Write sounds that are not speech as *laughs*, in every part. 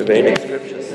Vedic scriptures.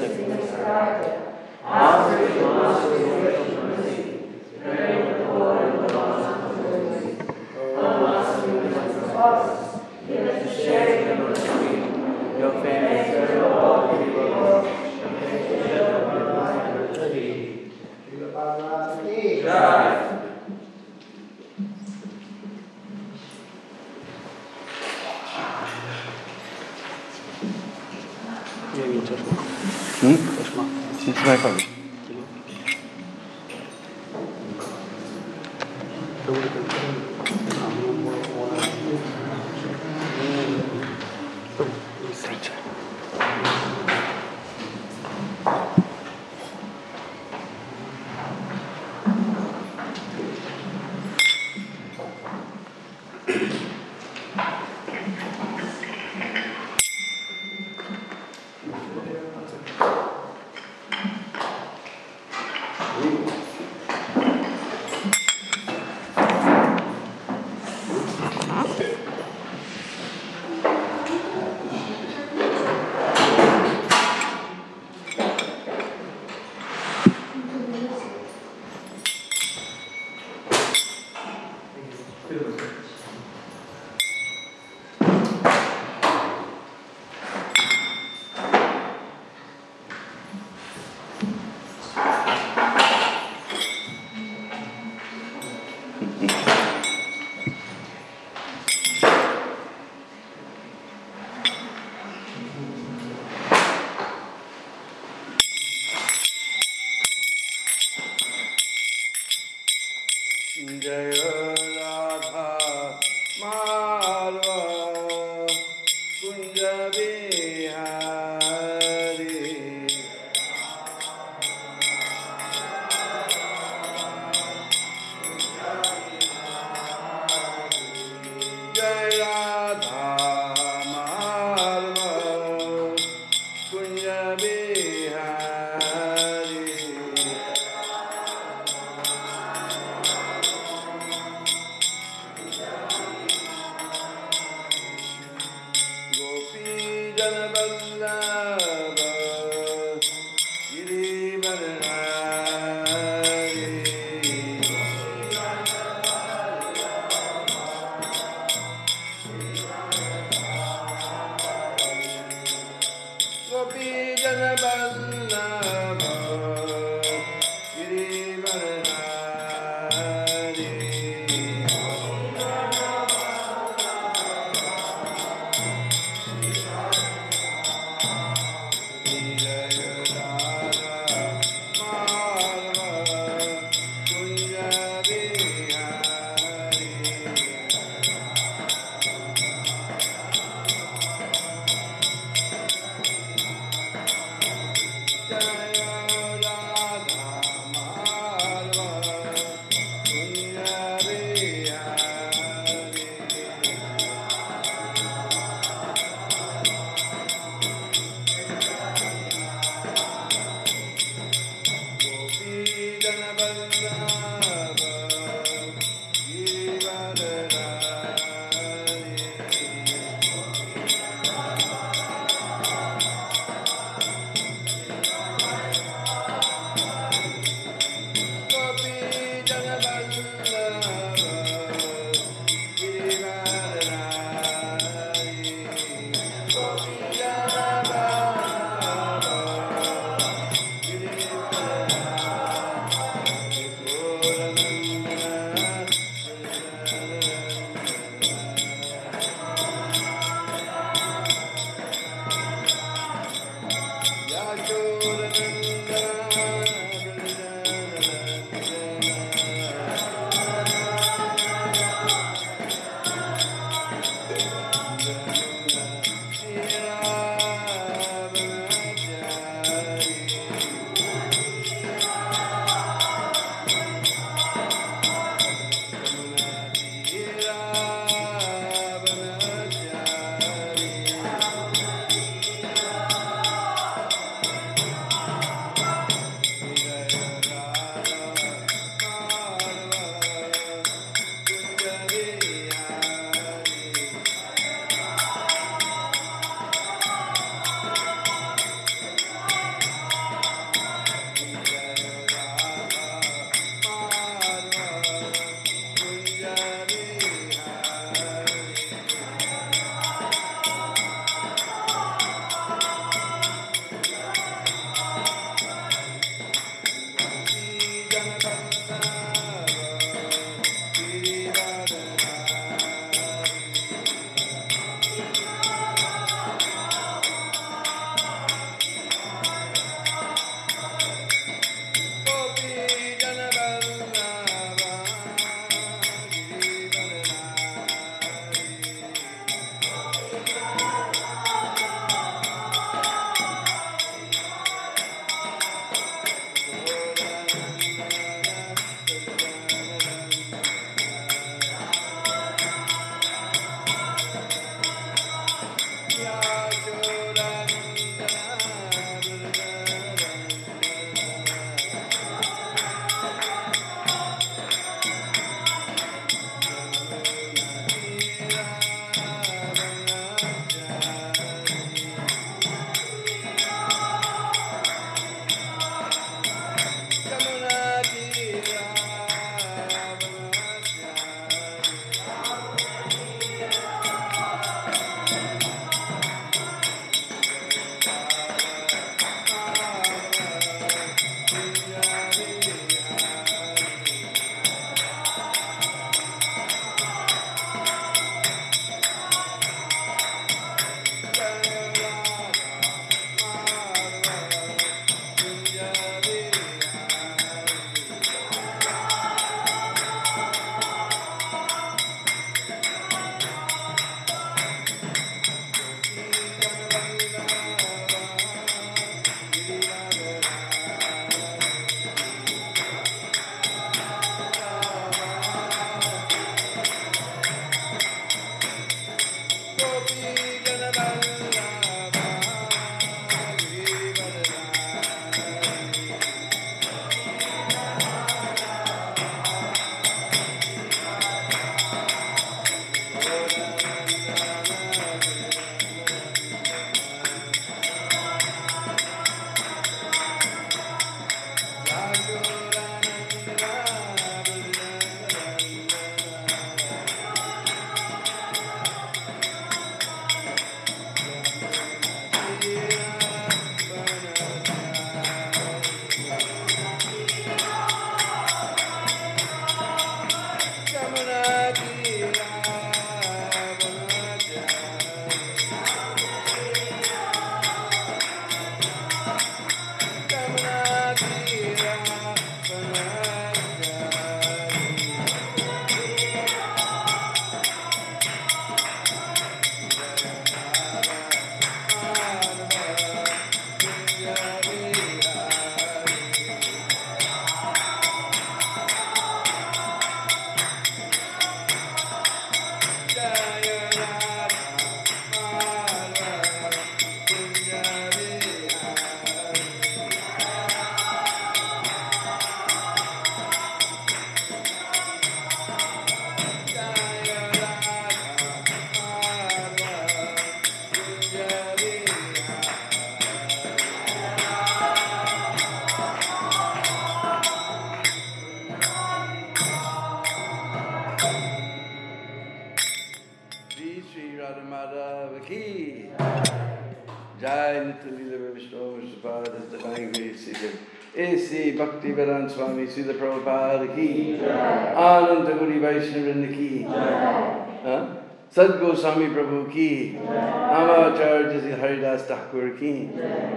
Srila Prabhupada Ki. Ananda Guri Vaishnavrinda Ki. Huh? Sad Goswami Prabhu Ki. Namacharya Ji Haridas Thakur Ki.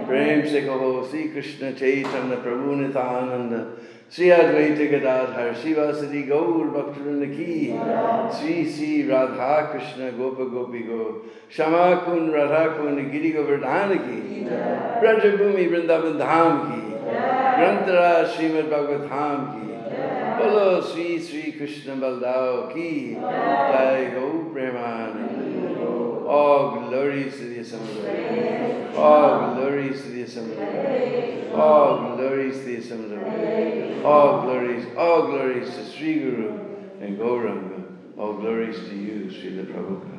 Prem Se Kaho Sri Krishna Chaitanya Prabhu Nityananda Sri Advaita Gadadhar Srivasadi Gaur Bhaktivinoda Ki Sri Sri Radha Krishna Gopa Gopi Go Shama Kun Radha Kun Giri Govardhana Ki Brajabhumi Vrindavan Dham Ki Grantara Srimad Bhagavad Dham Ki Bolo Sri Sri Krishna Baldao Ki Jai Go Premanand All glories to the Assembly All glories to the Assembly All glories to the Assembly All glories, all glories to Sri Guru and Gauranga All glories to you, Srila Prabhupada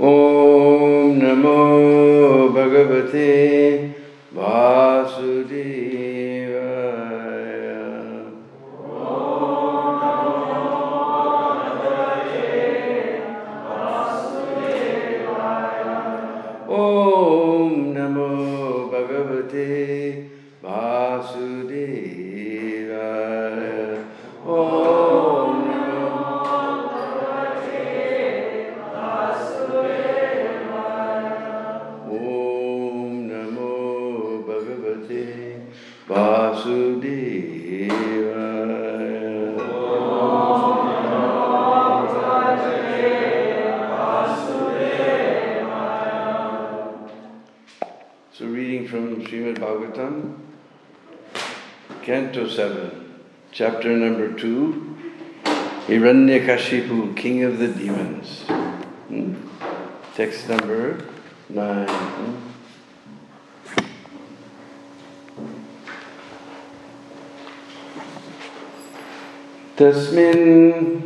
ॐ नमो भगवते Chapter number 2, Hiranyakashipu, king of the demons. Hmm? Text number 9. hmm? Tasmin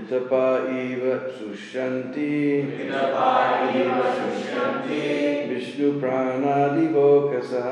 पितपा इव शुष्यन्ति विष्णुप्राणादिवोकसः।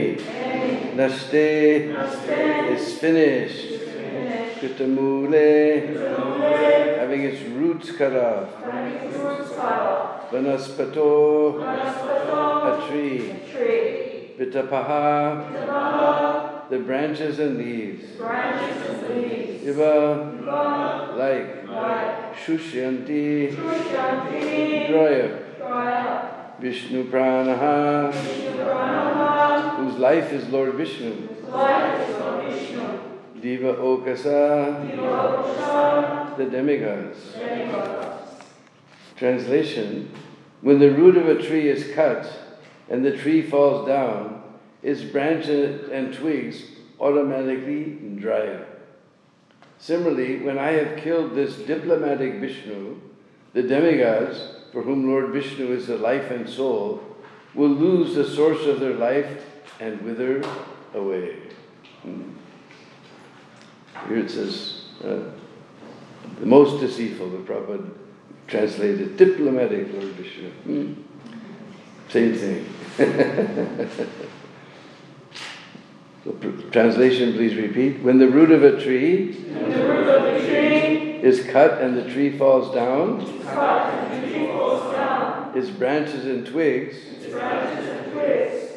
Haite, enemy. enemy, Naste Naste, is finished. Kutamule, having its roots cut off. having its roots cut off, Vanaspato, a tree. Vitapaha, the branches and leaves. Iva, like. Shushanti, Draya, Draya, Vishnu Pranaha, life is Lord Vishnu. Diva Okasa, the demigods. Translation When the root of a tree is cut and the tree falls down, its branches and twigs automatically dry up. Similarly, when I have killed this diplomatic Vishnu, the demigods, for whom Lord Vishnu is the life and soul, will lose the source of their life and wither away. Hmm. Here it says, uh, the most deceitful, the Prabhupada translated diplomatic Lord Vishnu. Hmm. Same thing. *laughs* so, pr- translation, please repeat. When the root of a tree the root of the tree is cut and the tree falls down, is cut and the tree falls down, its branches and twigs its branches and twigs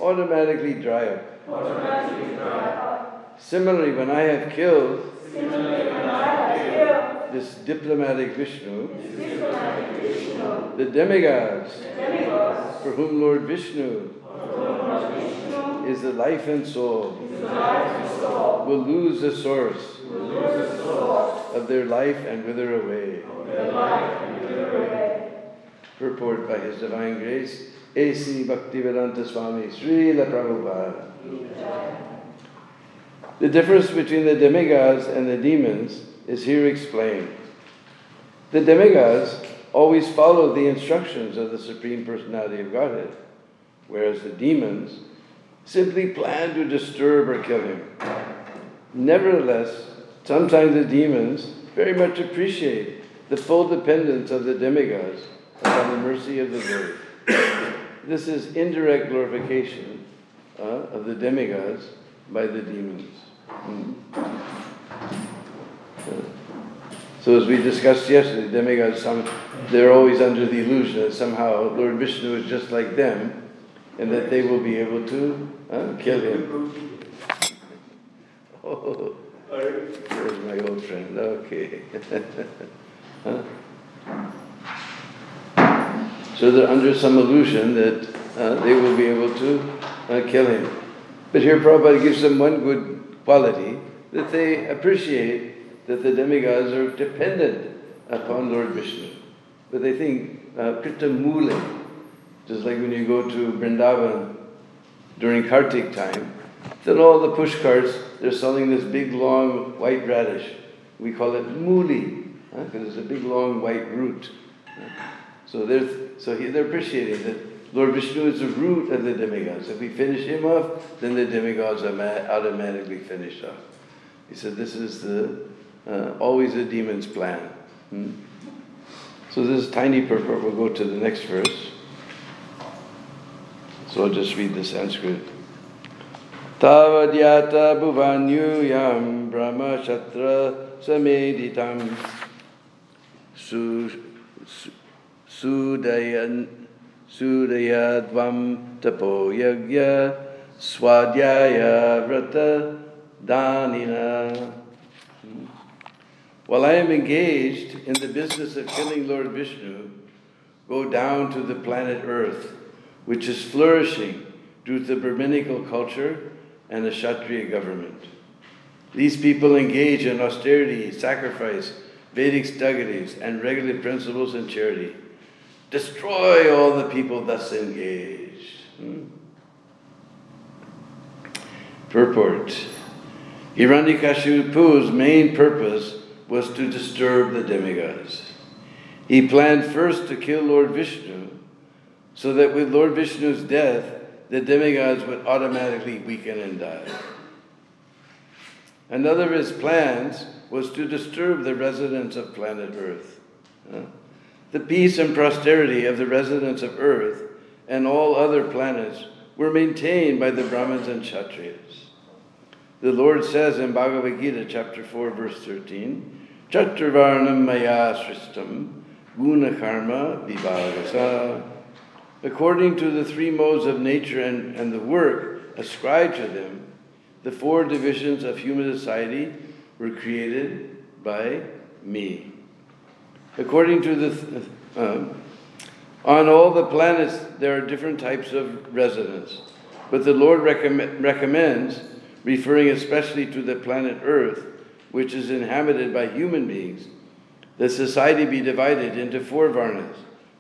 automatically dry up. automatically dry up. Similarly, when I have killed Similarly, when I have killed this diplomatic Vishnu, diplomatic Vishnu, the demigods, demigods, for whom Lord Vishnu Lord Vishnu, is the life and soul, is the life and soul, will lose the source lose the source of their life and wither away. of their life and wither away. Purport by His Divine Grace, A.C. Bhaktivedanta Swami Srila Prabhupada. The difference between the demigods and the demons is here explained. The demigods always follow the instructions of the Supreme Personality of Godhead, whereas the demons simply plan to disturb or kill him. Nevertheless, sometimes the demons very much appreciate the full dependence of the demigods upon the mercy of the Lord. This is indirect glorification uh, of the demigods by the demons. Mm. So as we discussed yesterday, demigods, some, they're always under the illusion that somehow Lord Vishnu is just like them, and that they will be able to uh, kill him. *laughs* Oh, there's my old friend. Okay. *laughs* Huh? So they're under some illusion that uh, they will be able to uh, kill him. But here Prabhupada gives them one good quality that they appreciate that the demigods are dependent upon Lord Vishnu. But they think uh, Krita Mule, just like when you go to Vrindavan during Kartik time, then all the push carts, they're selling this big long white radish. We call it muli, because it's a big long white root. So they're, so he, they're appreciating that Lord Vishnu is the root of the demigods. If we finish him off, then the demigods are ma- automatically finished off. He said this is the uh, always a demon's plan. Hmm? So this is tiny purport. We'll go to the next verse. So I'll just read the Sanskrit. Tavadyata bhuvanyuyam brahmashatra sameditam su, su, sudayan sudayadvam tapo yagya swadhyaya vrata danina. While I am engaged in the business of killing Lord Vishnu, go down to the planet Earth, which is flourishing due to the Brahminical culture and the Kshatriya government. These people engage in austerity, sacrifice, Vedic studies, and regular principles and charity. Destroy all the people thus engaged. Hmm? Purport Hiranyakashipu's main purpose was to disturb the demigods. He planned first to kill Lord Vishnu, so that with Lord Vishnu's death, the demigods would automatically weaken and die. Another of his plans was to disturb the residents of planet Earth. Uh, the peace and prosperity of the residents of Earth and all other planets were maintained by the Brahmins and Kshatriyas. The Lord says in Bhagavad Gita, chapter 4, verse 13, Chaturvarnam maya sristam guna karma vibhagasa. According to the three modes of nature and, and the work ascribed to them, the four divisions of human society were created by me. According to the, um, on all the planets, there are different types of residents. But the Lord recommend, recommends, referring especially to the planet Earth, which is inhabited by human beings, that society be divided into four varnas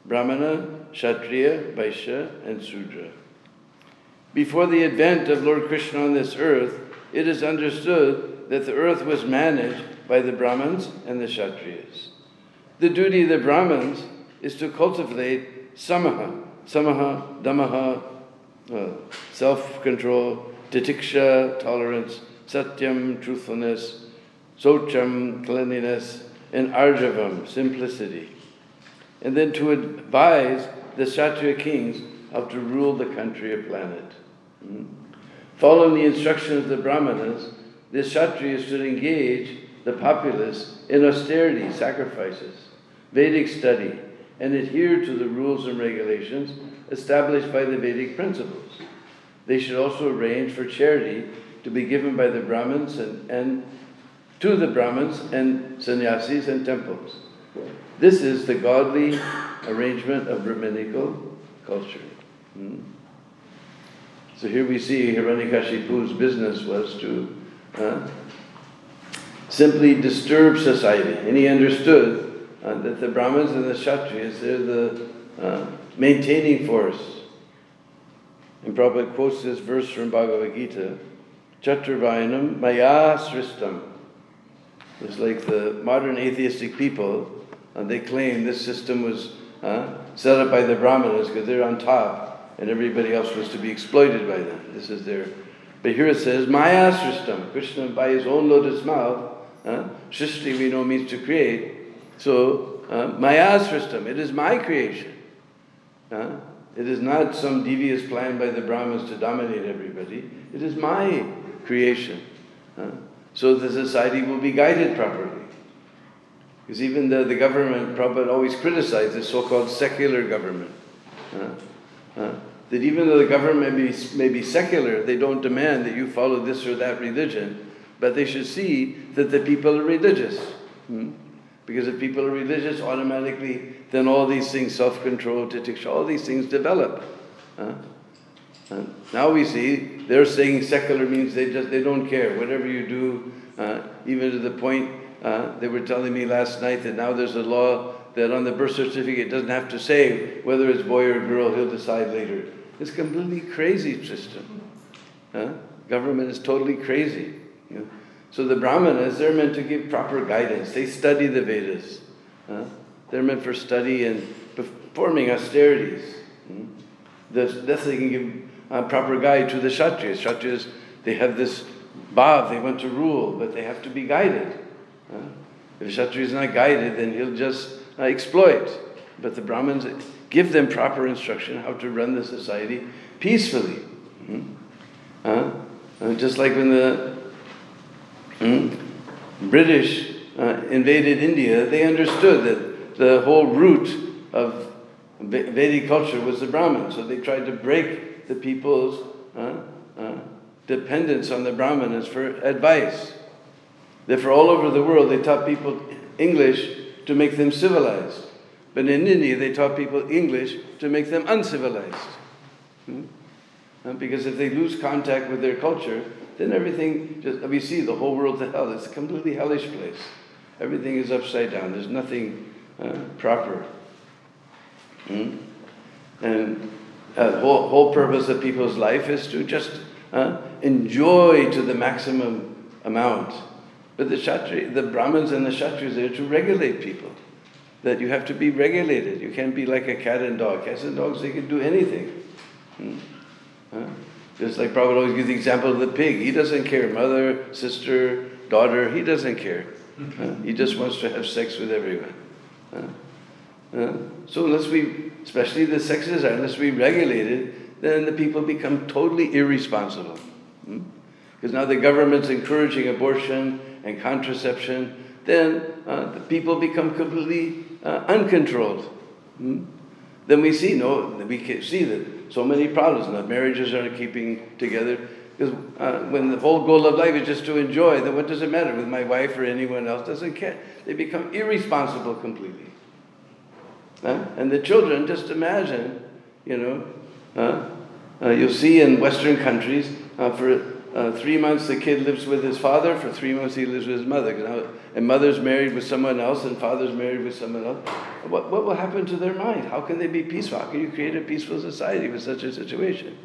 Brahmana, Kshatriya, Vaishya, and Sudra. Before the advent of Lord Krishna on this earth, it is understood that the earth was managed by the Brahmins and the Kshatriyas. The duty of the Brahmins is to cultivate samaha, samaha, damaha, uh, self control, titiksha, tolerance, satyam, truthfulness, socham, cleanliness, and arjavam, simplicity. And then to advise the Kshatriya kings how to rule the country or planet. Mm. Following the instructions of the Brahmanas, the Kshatriyas should engage the populace in austerity, sacrifices, Vedic study, and adhere to the rules and regulations established by the Vedic principles. They should also arrange for charity to be given by the Brahmins and, and to the Brahmins and sannyasis and temples. This is the godly arrangement of Brahminical culture. Hmm. So here we see Hiranyakashipu's business was to simply disturb society, and he understood uh, that the Brahmins and the Kshatriyas, they're the uh, maintaining force. And Prabhupada quotes this verse from Bhagavad Gita, Chaturvarnam Maya Sristam. It's like the modern atheistic people, and they claim this system was uh, set up by the Brahmanas because they're on top, and everybody else was to be exploited by them. This is their. But here it says, Maya Sristam. Krishna, by his own lotus mouth, uh, Srishti we know means to create. So, uh, Maya it is my creation. Uh, it is not some devious plan by the Brahmins to dominate everybody. It is my creation. Uh, so the society will be guided properly. Because even the, the government, Prabhupada always criticized the so-called secular government. Uh, uh, that even though the government may be, may be secular, they don't demand that you follow this or that religion, but they should see that the people are religious. Hmm? Because if people are religious, automatically, then all these things, self-control, titiksha, all these things develop. Now we see they're saying secular means they just they don't care whatever you do, uh, even to the point uh, they were telling me last night that now there's a law that on the birth certificate doesn't have to say whether it's boy or girl. He'll decide later. It's completely crazy. Huh? Government is totally crazy. So the Brahmanas, they're meant to give proper guidance. They study the Vedas. Huh? They're meant for study and performing austerities. Hmm? Thus, they can give proper guide to the Kshatriyas. Kshatriyas, they have this bhav, they want to rule, but they have to be guided. Huh? If a Kshatriya is not guided, then he'll just uh, exploit. But the Brahmins give them proper instruction how to run the society peacefully. Hmm? Uh, just like when the hmm, British uh, invaded India, they understood that the whole root of Vedic culture was the Brahmin. So they tried to break the people's uh, uh, dependence on the Brahmanas for advice. Therefore, all over the world, they taught people English to make them civilized. But in India, they taught people English to make them uncivilized. Hmm? Because if they lose contact with their culture, then everything just, we see the whole world to hell. It's a completely hellish place. Everything is upside down. There's nothing uh, proper. Hmm? And the whole, whole purpose of people's life is to just uh, enjoy to the maximum amount. But the Kshatri, the Brahmins and the Kshatris are there to regulate people. That you have to be regulated. You can't be like a cat and dog. Cats and dogs, they can do anything. Hmm? Huh? Just like Prabhupada always gives the example of the pig. He doesn't care, mother, sister, daughter, he doesn't care. Huh? He just wants to have sex with everyone. Huh? Uh, so unless we, especially the sex desire, unless we regulate it, then the people become totally irresponsible. Because now the government's encouraging abortion and contraception, then uh, the people become completely uh, uncontrolled. Hmm? Then we see no, we see that so many problems, that marriages aren't keeping together. Because uh, when the whole goal of life is just to enjoy, then what does it matter with my wife or anyone else? Doesn't care. They become irresponsible completely. Huh? And the children, just imagine, you know, uh, you'll see in Western countries, uh, for uh, three months the kid lives with his father, for three months he lives with his mother. Now, and mother's married with someone else, and father's married with someone else. What, what will happen to their mind? How can they be peaceful? How can you create a peaceful society with such a situation?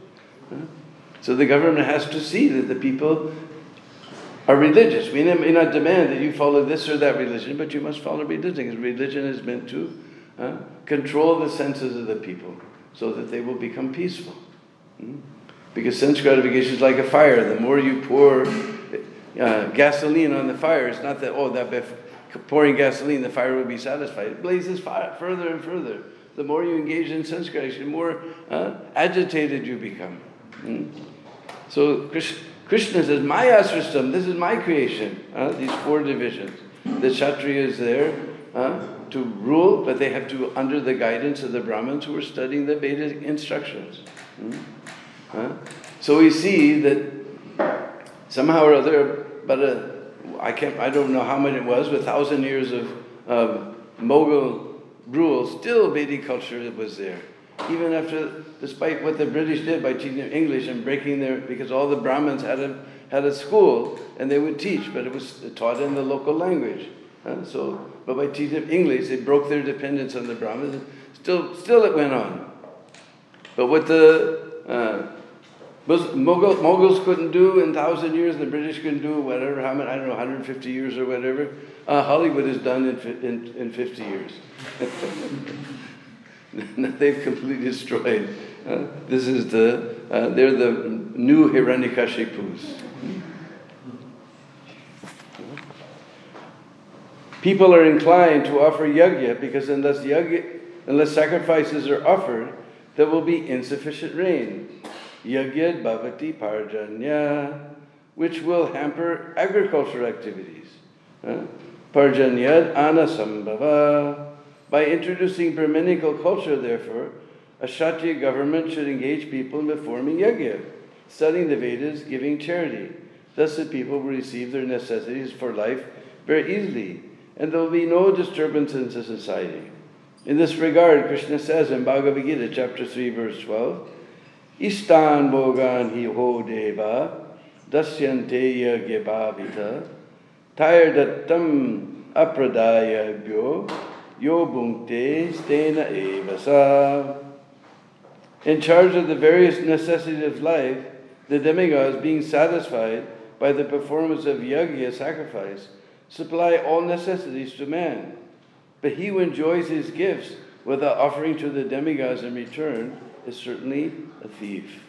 So the government has to see that the people are religious. We may not demand that you follow this or that religion, but you must follow religion, because religion is meant to uh, control the senses of the people so that they will become peaceful. Hmm? Because sense gratification is like a fire. The more you pour uh, gasoline on the fire, it's not that, oh, that by pouring gasoline, the fire will be satisfied. It blazes fire further and further. The more you engage in sense gratification, the more uh, agitated you become. Hmm? So Krishna says, Maya sristam, this is my creation, uh, these four divisions. The Kshatriya is there uh, to rule, but they have to, under the guidance of the Brahmins who are studying the Vedic instructions. Hmm? Huh? So we see that somehow or other, but uh, I can't, I don't know how many it was, but a thousand years of, of Mughal rule, still Vedic culture was there. Even after, despite what the British did by teaching English and breaking their, because all the Brahmins had a, had a school and they would teach, but it was taught in the local language. Huh? So, but by teaching English, they broke their dependence on the Brahmins. Still, still it went on. But what the uh, Mughal, Mughals couldn't do in thousand years, the British couldn't do whatever, how many, I don't know, 150 years or whatever. Uh, Hollywood has done in, in, in 50 years. *laughs* They've completely destroyed. Uh, this is the, uh, they're the new Hiranyakashipus. People are inclined to offer yajna because unless, yajna, unless sacrifices are offered, there will be insufficient rain. Yajna bhavati parjanya, which will hamper agricultural activities. Uh, parjanyad anasambhava. By introducing Brahminical culture, therefore, a Kshatriya government should engage people in performing yajna, studying the Vedas, giving charity. Thus, the people will receive their necessities for life very easily, and there will be no disturbance in society. In this regard, Krishna says in Bhagavad Gita, chapter 3, verse 12, Istan bogan hi ho deva dasyante yagya bhavita tayardattam apradayabhyo yo bhunkte stena evasa. In charge of the various necessities of life, the demigods, being satisfied by the performance of yajna sacrifice, supply all necessities to man. But he who enjoys his gifts without offering to the demigods in return is certainly a thief.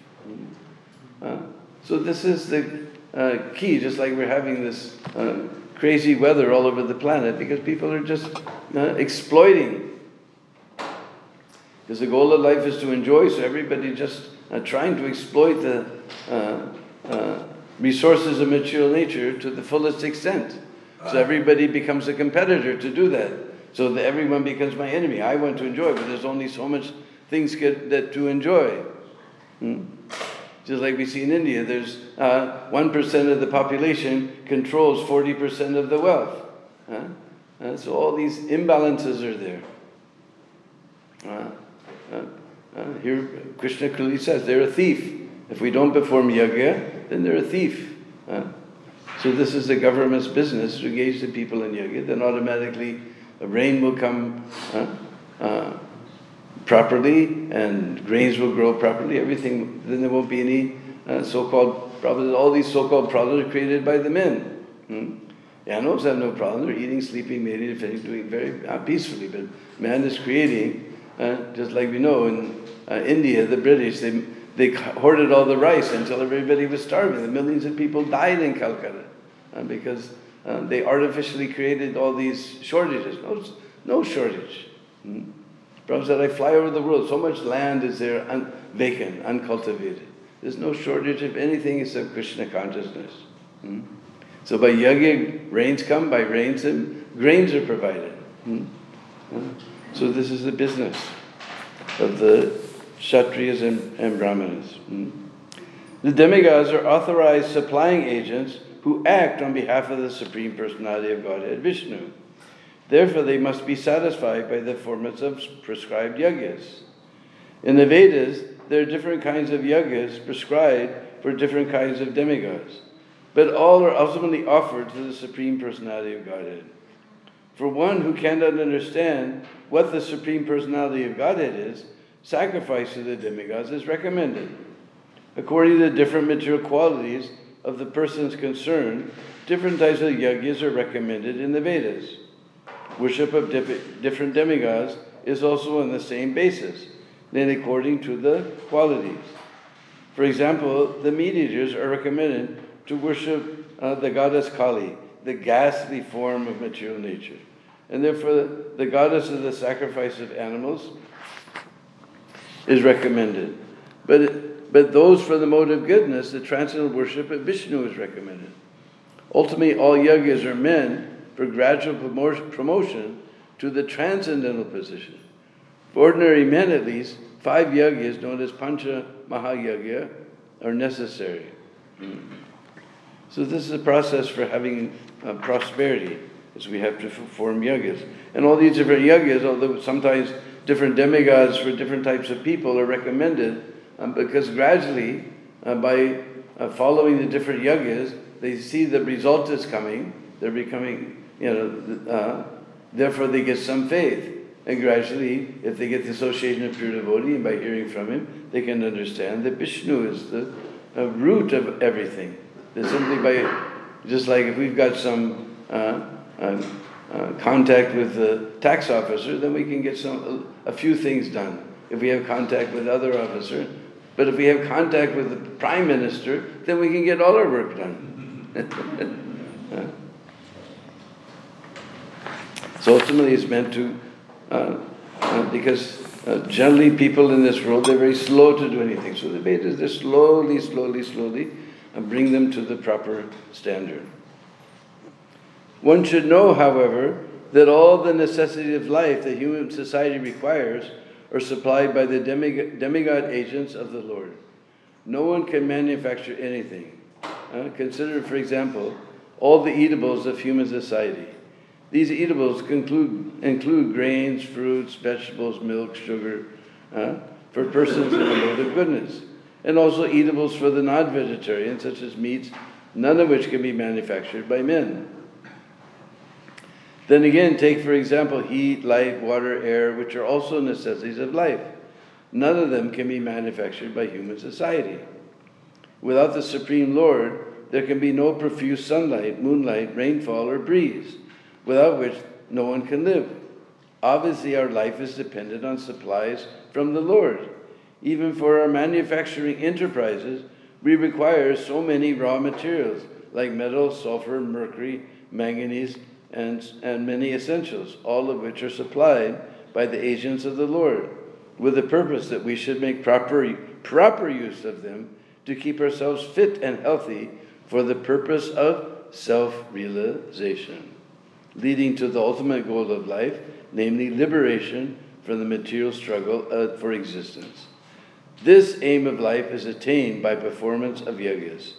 Uh, so this is the uh, key, just like we're having this uh, crazy weather all over the planet, because people are just uh, exploiting. Because the goal of life is to enjoy, so everybody just uh, trying to exploit the uh, resources of material nature to the fullest extent. So everybody becomes a competitor to do that. So that everyone becomes my enemy. I want to enjoy, but there's only so much things get, that to enjoy. Hmm? Just like we see in India, there's uh, 1% of the population controls 40% of the wealth. Huh? Uh, so all these imbalances are there. Uh, uh, uh, here, Krishna clearly says they're a thief. If we don't perform yajna, then they're a thief. So this is the government's business to engage the people in yajna. Then automatically, the rain will come properly and grains will grow properly, everything, then there won't be any uh, so-called problems. All these so-called problems are created by the men. Hmm? Animals have no problem. They're eating, sleeping, mating, doing very uh, peacefully. But man is creating, uh, just like we know in uh, India, the British, they, they hoarded all the rice until everybody was starving. The millions of people died in Calcutta uh, because uh, they artificially created all these shortages. No, no shortage. Hmm? Prabhupada said, I fly over the world. So much land is there un- vacant, uncultivated. There's no shortage of anything except Krishna consciousness. Hmm? So by yajna, rains come. By rains, and grains are provided. Hmm? Hmm? So this is the business of the Kshatriyas and, and Brahmanas. Hmm? The demigods are authorized supplying agents who act on behalf of the Supreme Personality of Godhead, Vishnu. Therefore, they must be satisfied by the formats of prescribed yagyas. In the Vedas, there are different kinds of yagyas prescribed for different kinds of demigods, but all are ultimately offered to the Supreme Personality of Godhead. For one who cannot understand what the Supreme Personality of Godhead is, sacrifice to the demigods is recommended. According to the different material qualities of the persons concerned, different types of yagyas are recommended in the Vedas. Worship of different demigods is also on the same basis, then according to the qualities. For example, the meat eaters are recommended to worship uh, the goddess Kali, the ghastly form of material nature. And therefore, the goddess of the sacrifice of animals is recommended. But, but those for the mode of goodness, the transcendental worship of Vishnu is recommended. Ultimately, all yagyas are men for gradual promotion to the transcendental position. For ordinary men, at least, five yagyas, known as Pancha Mahayagya, are necessary. So, this is a process for having uh, prosperity, as we have to perform yagyas. And all these different yagyas, although sometimes different demigods for different types of people are recommended, um, because gradually, uh, by uh, following the different yagyas, they see the result is coming, they're becoming you know, uh, therefore they get some faith. And gradually, if they get the association of pure devotee, and by hearing from him, they can understand that Vishnu is the uh, root of everything. That simply by, just like if we've got some uh, uh, uh contact with the tax officer, then we can get some a, a few things done. If we have contact with other officer, but if we have contact with the prime minister, then we can get all our work done. *laughs* So ultimately, it's meant to, uh, uh, because uh, generally people in this world, they're very slow to do anything. So the Vedas, they slowly, slowly, slowly and bring them to the proper standard. One should know, however, that all the necessities of life that human society requires are supplied by the demigod, demigod agents of the Lord. No one can manufacture anything. Uh, consider, for example, all the eatables of human society. These eatables conclude, include grains, fruits, vegetables, milk, sugar, uh, for persons in the mode of goodness, and also eatables for the non vegetarian, such as meats, none of which can be manufactured by men. Then again, take for example heat, light, water, air, which are also necessities of life. None of them can be manufactured by human society. Without the Supreme Lord, there can be no profuse sunlight, moonlight, rainfall, or breeze without which no one can live. Obviously, our life is dependent on supplies from the Lord. Even for our manufacturing enterprises, we require so many raw materials like metal, sulfur, mercury, manganese, and, and many essentials, all of which are supplied by the agents of the Lord, with the purpose that we should make proper, proper use of them to keep ourselves fit and healthy for the purpose of self realization leading to the ultimate goal of life, namely liberation from the material struggle uh, for existence. This aim of life is attained by performance of yagyas.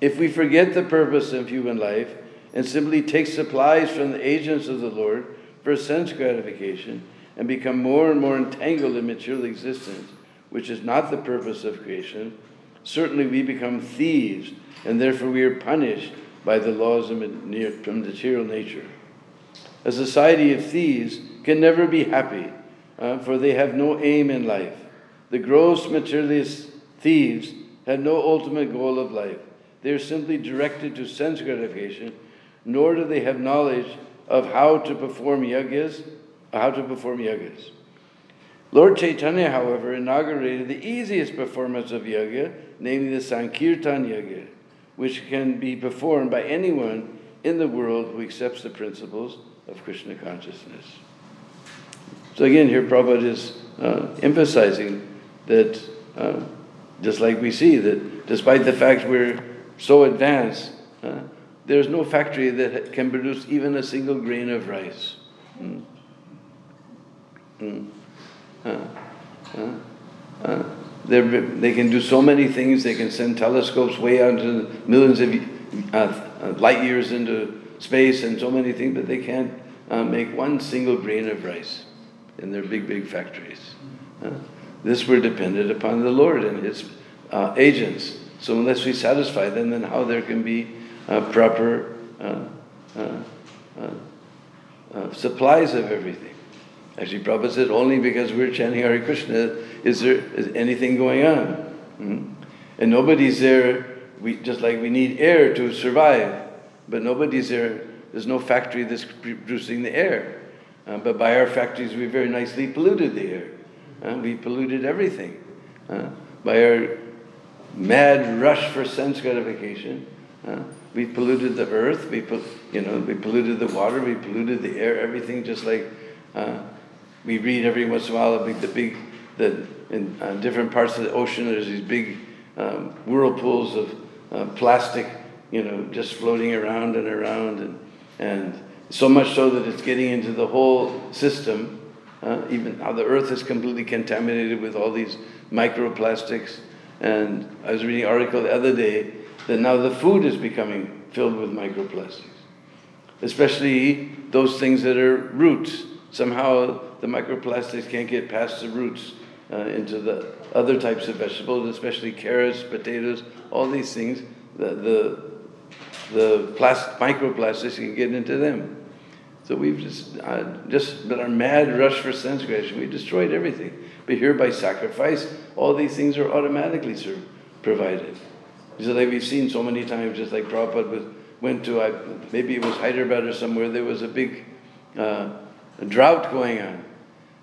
If we forget the purpose of human life and simply take supplies from the agents of the Lord for sense gratification and become more and more entangled in material existence, which is not the purpose of creation, certainly we become thieves and therefore we are punished by the laws of from material nature. A society of thieves can never be happy, uh, for they have no aim in life. The gross materialist thieves had no ultimate goal of life. They are simply directed to sense gratification, nor do they have knowledge of how to perform yagyas, how to perform yagyas. Lord Chaitanya, however, inaugurated the easiest performance of yagya, namely the Sankirtan yagya, which can be performed by anyone in the world who accepts the principles of Krishna consciousness. So again, here Prabhupada is uh, emphasizing that, uh, just like we see, that despite the fact we're so advanced, uh, there's no factory that can produce even a single grain of rice. Mm. Mm. They can do so many things. They can send telescopes way out millions of light years into space and so many things, but they can't uh, make one single grain of rice in their big, big factories. Uh, this we're dependent upon the Lord and His uh, agents. So unless we satisfy them, then how there can be proper uh, supplies of everything? Actually, Prabhupada said, only because we're chanting Hare Krishna is there is anything going on. Hmm? And nobody's there, we, just like we need air to survive, but nobody's there, there's no factory that's producing the air. Uh, but by our factories, we very nicely polluted the air. Uh, we polluted everything. Uh, by our mad rush for sense gratification, uh, we polluted the earth, we, you know, we polluted the water, we polluted the air, everything just like uh, we read every once in a while big, the big, the, in uh, different parts of the ocean, there's these big um, whirlpools of plastic, you know, just floating around and around, and, and so much so that it's getting into the whole system. Uh, even how the earth is completely contaminated with all these microplastics. And I was reading an article the other day that now the food is becoming filled with microplastics, especially those things that are roots. Somehow the microplastics can't get past the roots uh, into the other types of vegetables, especially carrots, potatoes, all these things. The, the, the plast- microplastics can get into them. So we've just, uh, just been our mad rush for sense gratification. We destroyed everything. But here by sacrifice, all these things are automatically served, provided. So like we've seen so many times, just like Prabhupada went to, I, maybe it was Hyderabad or somewhere, there was a big uh, drought going on.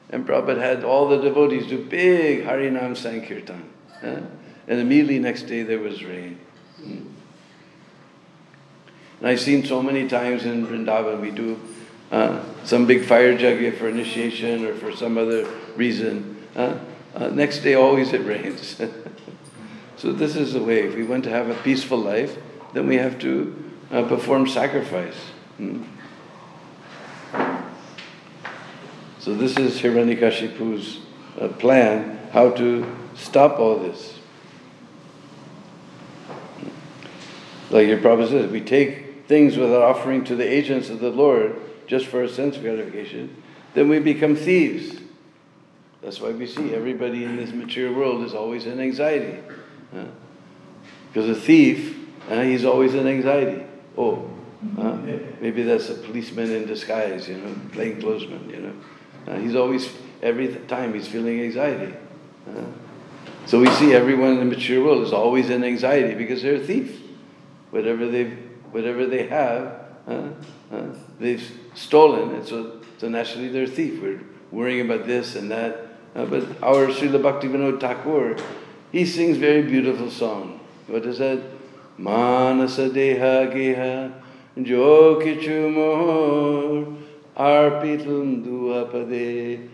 And Prabhupada had all the devotees do big Harinam Sankirtan. Huh? And immediately next day there was rain. Hmm. And I've seen so many times in Vrindavan we do uh, some big fire jagya for initiation or for some other reason. Uh, uh, next day always it *laughs* rains. so this is the way. If we want to have a peaceful life, then we have to uh, perform sacrifice. Hmm. So this is Hiranyakashipu's uh, plan, how to stop all this. Like your Prabhupada says, we take things without offering to the agents of the Lord just for a sense gratification, then we become thieves. That's why we see everybody in this material world is always in anxiety. Because a thief, uh, he's always in anxiety. Oh, maybe that's a policeman in disguise, you know, plainclothesman, you know. Uh, he's always, every time he's feeling anxiety. So we see everyone in the mature world is always in anxiety because they're a thief. Whatever they whatever they have, uh, uh, they've stolen, and so, so naturally they're a thief. We're worrying about this and that. Uh, but our Srila Bhaktivinoda Thakur, he sings very beautiful song. What is that? Manasa deha geha jo kichu mohor arpilum duapade.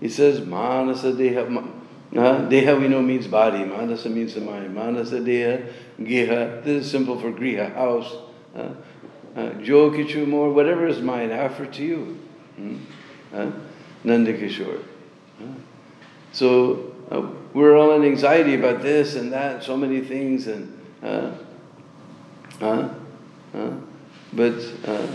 He says, Manasa Deha. Deha we know means body. Manasa means the mind. Manasa Deha, Geha. This is simple for Griha, house. Uh, Jo Kichu more, whatever is mine, offer to you. Hmm? Uh, so uh, we're all in anxiety about this and that, so many things, and uh, uh, uh, but uh,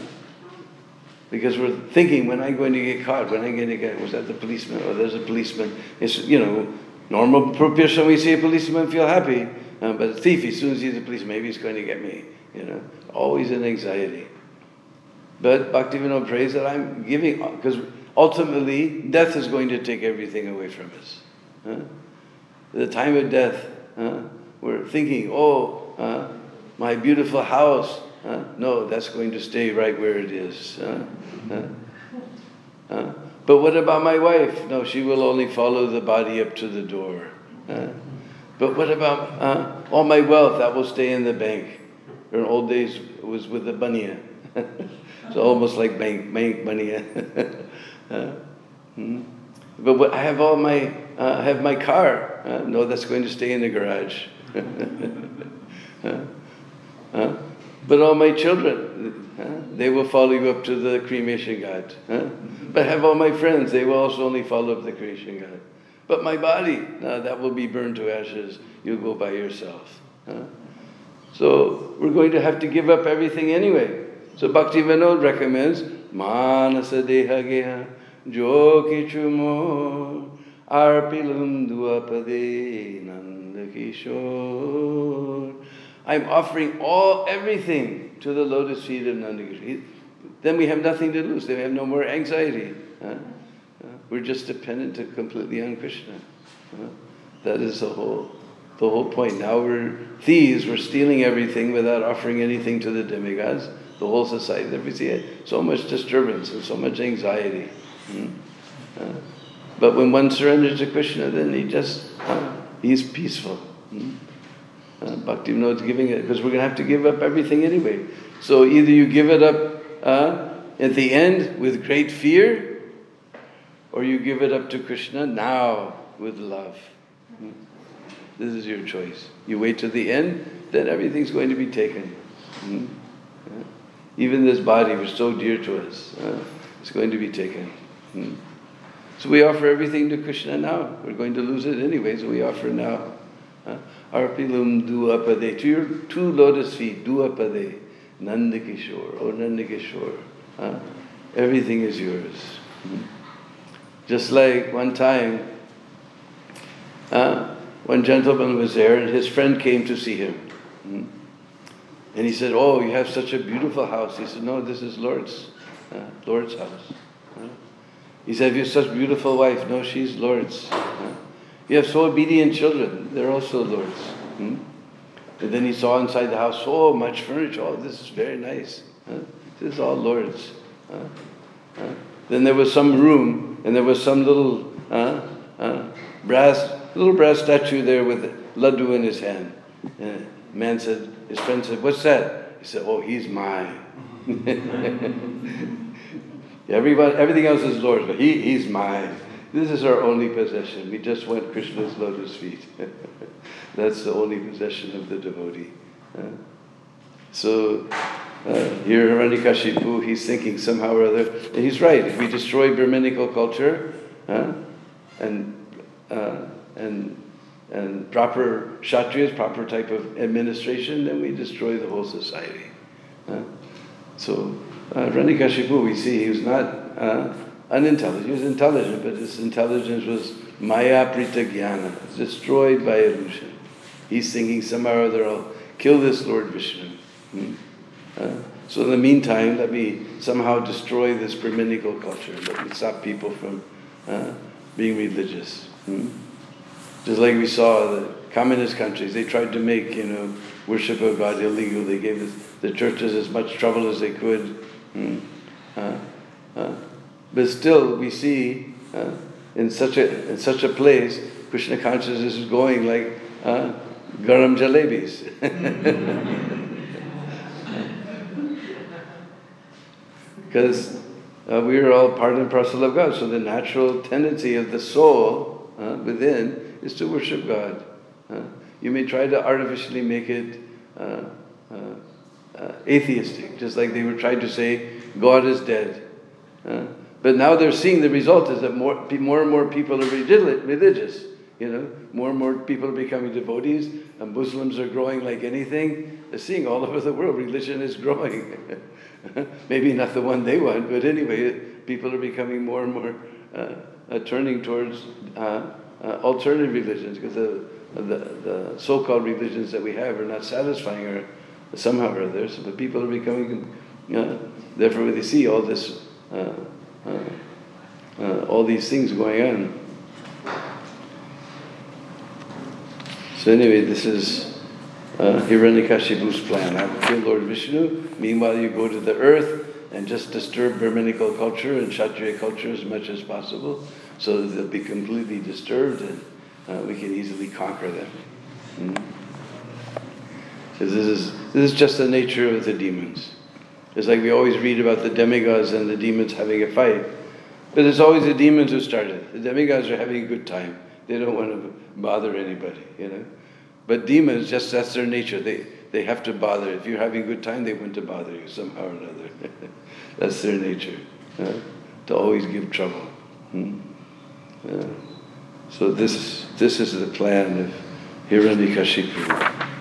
because we're thinking, when I'm going to get caught, when I'm going to get, was that the policeman? Oh, there's a policeman. It's, you know, normal person, we see a policeman, feel happy. Uh, but a thief, as soon as he's a policeman, maybe he's going to get me. You know, always in anxiety. But Bhaktivinoda prays that I'm giving, because ultimately, death is going to take everything away from us. Huh? The time of death, huh? we're thinking, oh, uh, my beautiful house? No, that's going to stay right where it is. But what about my wife? No, she will only follow the body up to the door. Huh? But what about uh, all my wealth? That will stay in the bank. In old days, it was with the bania. *laughs* it's almost like bank, bank money. *laughs* uh, hmm? But what, I have all my, uh, I have my car. Uh, no, that's going to stay in the garage. *laughs* uh, but all my children, uh, they will follow you up to the cremation ghat. But have all my friends, they will also only follow up the cremation ghat. But my body, no, that will be burned to ashes. You'll go by yourself. So we're going to have to give up everything anyway. So Bhakti Vinod recommends Manasa Deha Geha Jo Kichumo Arpilum Duapade Nanda Kishore. I'm offering all everything to the lotus feet of Nanda Kishore. Then we have nothing to lose. Then we have no more anxiety. Huh? We're just dependent to completely on Krishna. Huh? That is the whole the whole point. Now we're thieves, we're stealing everything without offering anything to the demigods. The whole society, there we see it, so much disturbance and so much anxiety. Hmm? But when one surrenders to Krishna, then he just, he's peaceful. Hmm? Uh, Bhakti knows giving it, because we're going to have to give up everything anyway. So either you give it up uh, at the end with great fear, or you give it up to Krishna now with love. This is your choice. You wait to the end, then everything's going to be taken. Hmm? Uh, even this body, which is so dear to us, uh, is going to be taken. Hmm? So we offer everything to Krishna now. We're going to lose it anyway, so we offer now. Uh, Arpilum duapade, to your two lotus feet, duapade, Nandakishore, oh Nandakishore. Uh, everything is yours. Hmm? Just like one time, uh, one gentleman was there and his friend came to see him. Hmm? And he said, Oh, you have such a beautiful house. He said, No, this is Lord's, uh, Lord's house. He said, You have such beautiful wife. No, she's Lord's. You have so obedient children. They're also Lord's. Hmm? And then he saw inside the house so much furniture. Oh, this is very nice. Uh, this is all Lord's. Uh, uh, then there was some room and there was some little brass little brass statue there with laddu in his hand. And man said, his friend said, What's that? He said, Oh, he's mine. *laughs* Everybody, everything else is Lord's, but he, he's mine. This is our only possession. We just want Krishna's lotus feet. *laughs* That's the only possession of the devotee. So uh, here, Hiranyakashipu, he's thinking somehow or other, and he's right. If we destroy Brahminical culture, uh, and and and proper kshatriyas, proper type of administration, then we destroy the whole society. So uh, Hiranyakashipu, we see he was not uh, unintelligent. He was intelligent, but his intelligence was maya prita jnana, destroyed by illusion. He's thinking somehow or other, I'll kill this Lord Vishnu. Hmm? Uh, so in the meantime, let me somehow destroy this Brahminical culture. Let me stop people from uh, being religious. Hmm? Just like we saw the communist countries, they tried to make, you know, worship of God illegal. They gave the churches as much trouble as they could. Hmm? Uh, but still, we see uh, in such a in such a place, Krishna consciousness is going like uh, garam jalebis. *laughs* Because uh, we are all part and parcel of God, so the natural tendency of the soul uh, within is to worship God. Uh, you may try to artificially make it uh, uh, atheistic, just like they were trying to say God is dead. Uh, but now they're seeing the result is that more, more and more people are religious. You know, more and more people are becoming devotees, and Muslims are growing like anything. They're seeing all over the world religion is growing. *laughs* Maybe not the one they want, but anyway, people are becoming more and more uh, turning towards uh, alternative religions because the, the, the, so-called religions that we have are not satisfying or somehow or other. So the people are becoming, uh, therefore they see all this, uh, uh, all these things going on. So anyway, this is uh, Hiranyakashipu's plan. I will kill Lord Vishnu. Meanwhile, you go to the earth and just disturb Brahminical culture and Kshatriya culture as much as possible so that they'll be completely disturbed and uh, we can easily conquer them. Mm. Because this is, this is just the nature of the demons. It's like we always read about the demigods and the demons having a fight. But it's always the demons who started. The demigods are having a good time. They don't want to bother anybody, you know. But demons, just that's their nature. They, they have to bother. If you're having a good time, they want to bother you somehow or another. *laughs* that's their nature, uh, to always give trouble. Hmm? Uh, so this, this is the plan of Hiranyakashipu.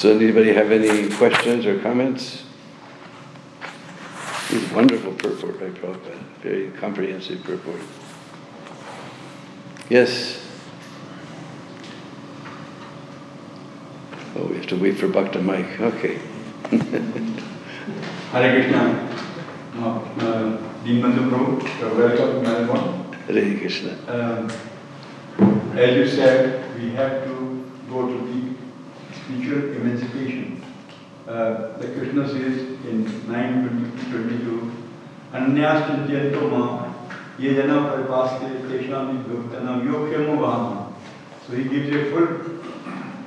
So anybody have any questions or comments? It's wonderful purport by Prabhupada, very comprehensive purport. Yes? Oh, we have to wait for Bhakta Mike, okay. *laughs* Hare Krishna. Uh, uh, Dean Prabhu, welcome to Melbourne. Hare Krishna. Um, as you said, we have to go to the spiritual emancipation. Uh, the Krishna says in 9.22, Anyastintyanto ma ye jana paripaste tesham vibhaktanam yokyamo vaham. So he gives a full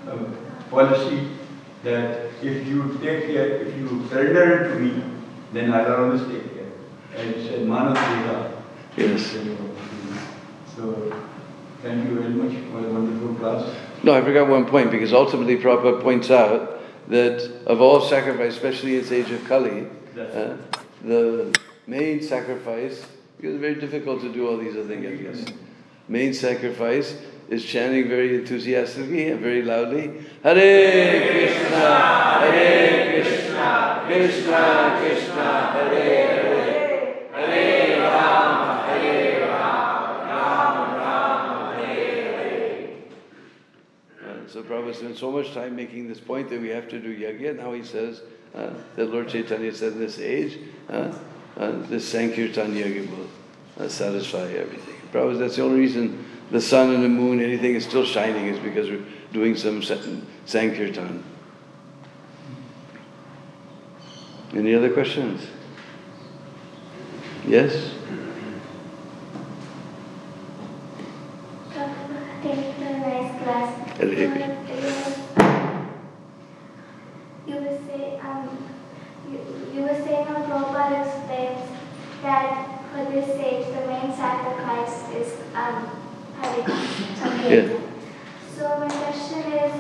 uh, policy that if you take care, if you surrender it to me, then I'll always take care. And he said, Manav Deva. Yes. So, thank you very much for a wonderful class. No, I forgot one point because ultimately Prabhupada points out that of all sacrifice, especially in this age of Kali, uh, the main sacrifice, because it's very difficult to do all these other things, I guess. Main sacrifice is chanting very enthusiastically and very loudly, Hare Krishna, Hare Krishna, Krishna Krishna, Hare Hare, So Prabhupada spent so much time making this point that we have to do yajna. Now he says uh, that Lord Chaitanya said in this age, uh, uh, this Sankirtan yajna will uh, satisfy everything. Prabhupada, that's the only reason the sun and the moon, anything is still shining is because we're doing some Sankirtan. Any other questions? Yes? Thank you for a nice class. You were- saying, um, you, you were saying how Prabhupada explains that for this age the main sacrifice is um, Hare Yeah. So my question is,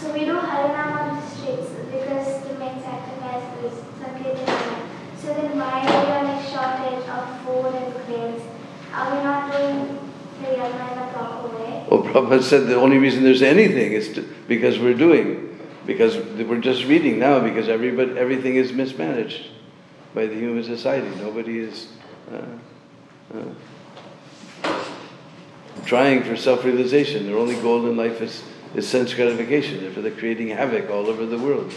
so we do Harinam on the streets because the main sacrifice is Sankirtan. So then why are we on a shortage of food and grains? Are we not doing the yajna in a proper way? Well, Prabhupada said the only reason there's anything is to, because we're doing, because we're just reading now, because everybody, everything is mismanaged by the human society. Nobody is uh, uh, trying for self-realization. Their only goal in life is, is sense gratification. Therefore, they're creating havoc all over the world.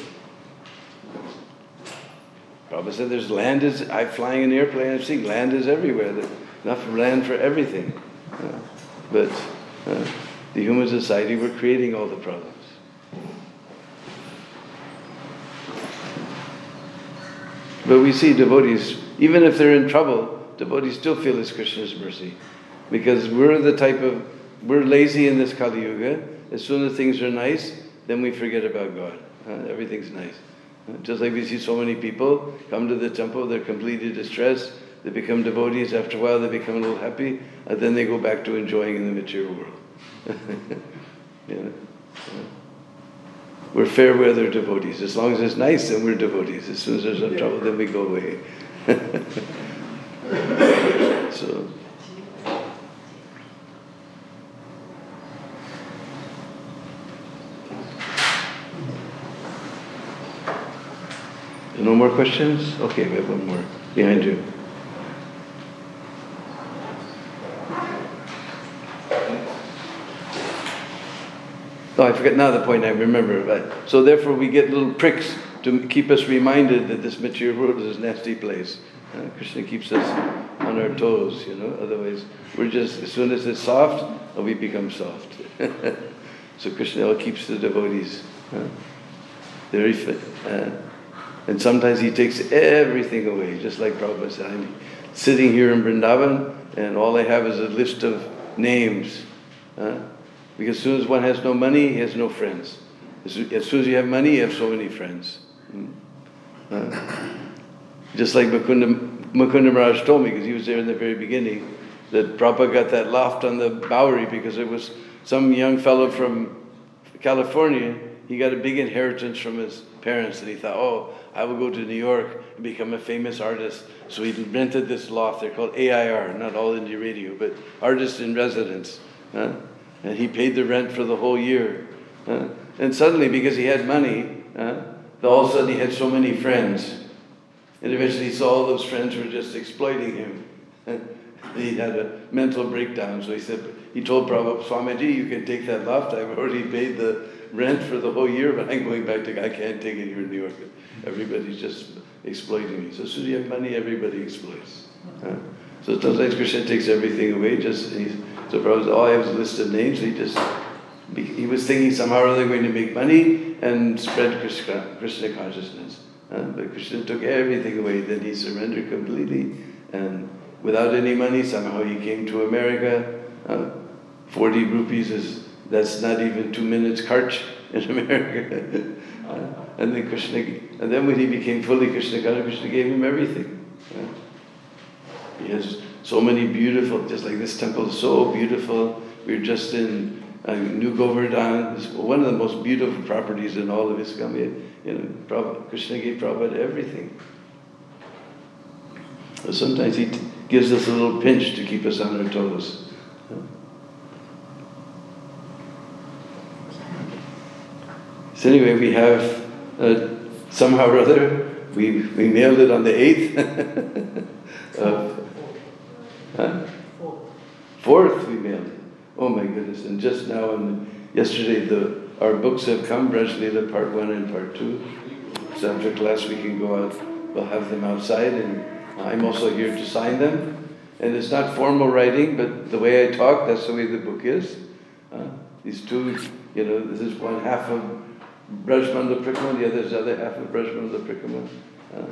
Prabhupada said there's land is, I'm flying an airplane, I'm seeing land is everywhere. There's enough land for everything. Uh, but uh, the human society, we're creating all the problems. But we see devotees, even if they're in trouble, devotees still feel it's Krishna's mercy. Because we're the type of, we're lazy in this Kali Yuga. As soon as things are nice, then we forget about God. Everything's nice. Just like we see so many people come to the temple, they're completely distressed, they become devotees, after a while they become a little happy, and then they go back to enjoying in the material world. *laughs* you know? We're fair weather devotees. As long as it's nice, then we're devotees. As soon as there's some trouble, then we go away. *laughs* so. No more questions? Okay, we have one more behind you. Oh, I forget now the point I remember. But, so therefore we get little pricks to keep us reminded that this material world is a nasty place. Uh, Krishna keeps us on our toes, you know. Otherwise, we're just as soon as it's soft, oh, we become soft. *laughs* So Krishna keeps the devotees. Very fit. Uh, and sometimes he takes everything away, just like Prabhupada said. I'm sitting here in Vrindavan, and all I have is a list of names. Huh? Because as soon as one has no money, he has no friends. As soon as you have money, you have so many friends. Hmm? Just like Mukunda, Mukunda Maharaj told me, because he was there in the very beginning, that Prabhupada got that loft on the Bowery because it was some young fellow from California. He got a big inheritance from his parents, and he thought, oh, I will go to New York and become a famous artist. So he rented this loft. They're called AIR, not All India Radio, but Artist in Residence. Huh? And he paid the rent for the whole year. Huh? And suddenly, because he had money, huh, all of a sudden he had so many friends. And eventually he saw all those friends were just exploiting him. *laughs* he had a mental breakdown. So he said, he told Prabhupada, Swamiji, you can take that loft. I've already paid the rent for the whole year, but I'm going back to, I can't take it here in New York. Everybody's just exploiting me. So as soon as you have money, everybody exploits. Huh? So sometimes Krishna takes everything away. Just he's, so Prabhupada, all I have a list of names. He just he was thinking somehow or other going to make money and spread Krishna, Krishna consciousness. Uh, but Krishna took everything away. Then he surrendered completely, and without any money, somehow he came to America. Uh, Forty rupees is that's not even two minutes kharch in *laughs* America. uh, and then Krishna, and then when he became fully Krishna conscious, Krishna gave him everything. He has so many beautiful, just like this temple is so beautiful. We we're just in uh, New Govardhan, is one of the most beautiful properties in all of ISKCON. You know, Prabhupada, Krishna gave Prabhupada everything. But sometimes he t- gives us a little pinch to keep us on our toes. So anyway, we have uh, somehow or other we we nailed it on the eighth *laughs* of huh? fourth. It. Oh my goodness! And just now and yesterday, the our books have come. the Part One and Part Two. So after class, we can go out. We'll have them outside, and I'm also here to sign them. And it's not formal writing, but the way I talk, that's the way the book is. Uh, these two, you know, this is one half of Brajmandal Parikrama, the other is the other half of Brajmandal Parikrama. Uh,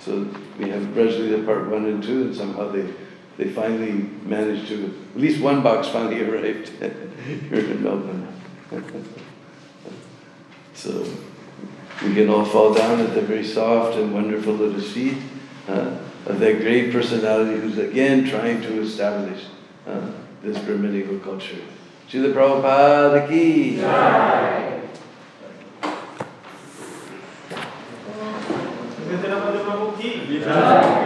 so we have the Part 1 and 2, and somehow they, they finally managed to, at least one box finally *laughs* arrived here in Melbourne. *laughs* so we can all fall down at the very soft and wonderful little feet uh, of that great personality who's again trying to establish uh, this Brahminical culture. Srila Prabhupada ki. Jai. Okay.